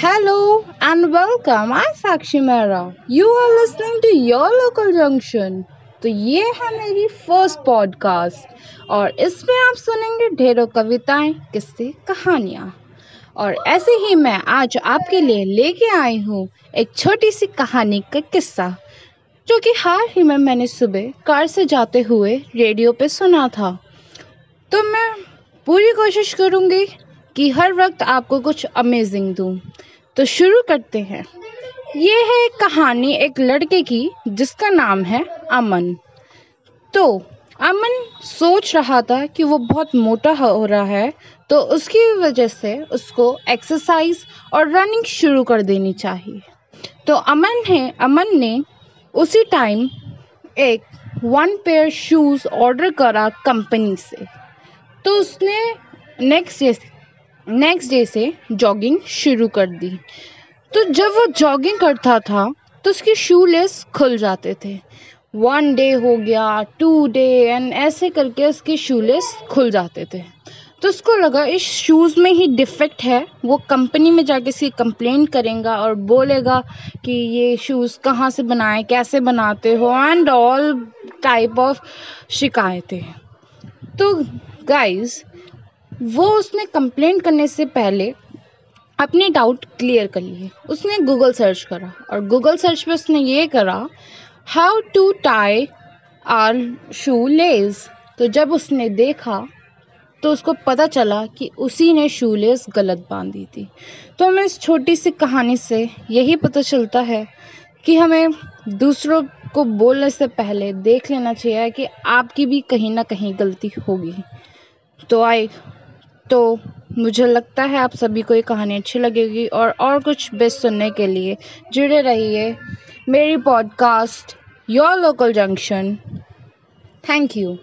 Hello and welcome. I'm Sakshi Mehra. You are listening to your local junction. तो ये है मेरी first podcast और इसमें आप सुनेंगे ढेरों कविताएँ, किस्से, कहानियाँ और ऐसे ही मैं आज आपके लिए लेके आई हूँ एक छोटी सी कहानी का किस्सा, जो कि हाल ही में मैंने सुबह कार से जाते हुए रेडियो पे सुना था तो मैं पूरी कोशिश करूँगी कि हर वक्त आपको कुछ अमेजिंग दूँ। तो शुरू करते हैं। ये है कहानी एक लड़के की, जिसका नाम है अमन। तो अमन सोच रहा था कि वो बहुत मोटा हो रहा है तो उसकी वजह से उसको एक्सरसाइज और रनिंग शुरू कर देनी चाहिए। तो अमन है, अमन ने उसी टाइम एक वन पेयर शूज़ ऑर्डर करा कंपनी से। तो उसने नेक्स्ट डे नेक्स्ट डे से जॉगिंग शुरू कर दी। तो जब वो जॉगिंग करता था तो उसके शू लेस खुल जाते थे। वन डे हो गया टू डे एंड ऐसे करके उसके शू लेस खुल जाते थे। तो उसको लगा, इस शूज़ में ही डिफेक्ट है। वो कंपनी में जाके इसकी कंप्लेन करेगा और बोलेगा कि ये शूज़ कहाँ से बनाए, कैसे बनाते हो एंड ऑल टाइप ऑफ़ शिकायतें। तो गाइस वो उसने कंप्लेंट करने से पहले अपने डाउट क्लियर कर लिए उसने गूगल सर्च करा और गूगल सर्च पे उसने ये करा how to tie our shoelace तो जब उसने देखा तो उसको पता चला कि उसी ने शू लेस गलत बांधी थी। तो हमें इस छोटी सी कहानी से यही पता चलता है कि हमें दूसरों को बोलने से पहले देख लेना चाहिए कि आपकी भी कहीं ना कहीं गलती होगी। तो आई तो मुझे लगता है आप सभी को ये कहानी अच्छी लगेगी और और कुछ बेस्ट सुनने के लिए जुड़े रहिए मेरी podcast your local junction thank you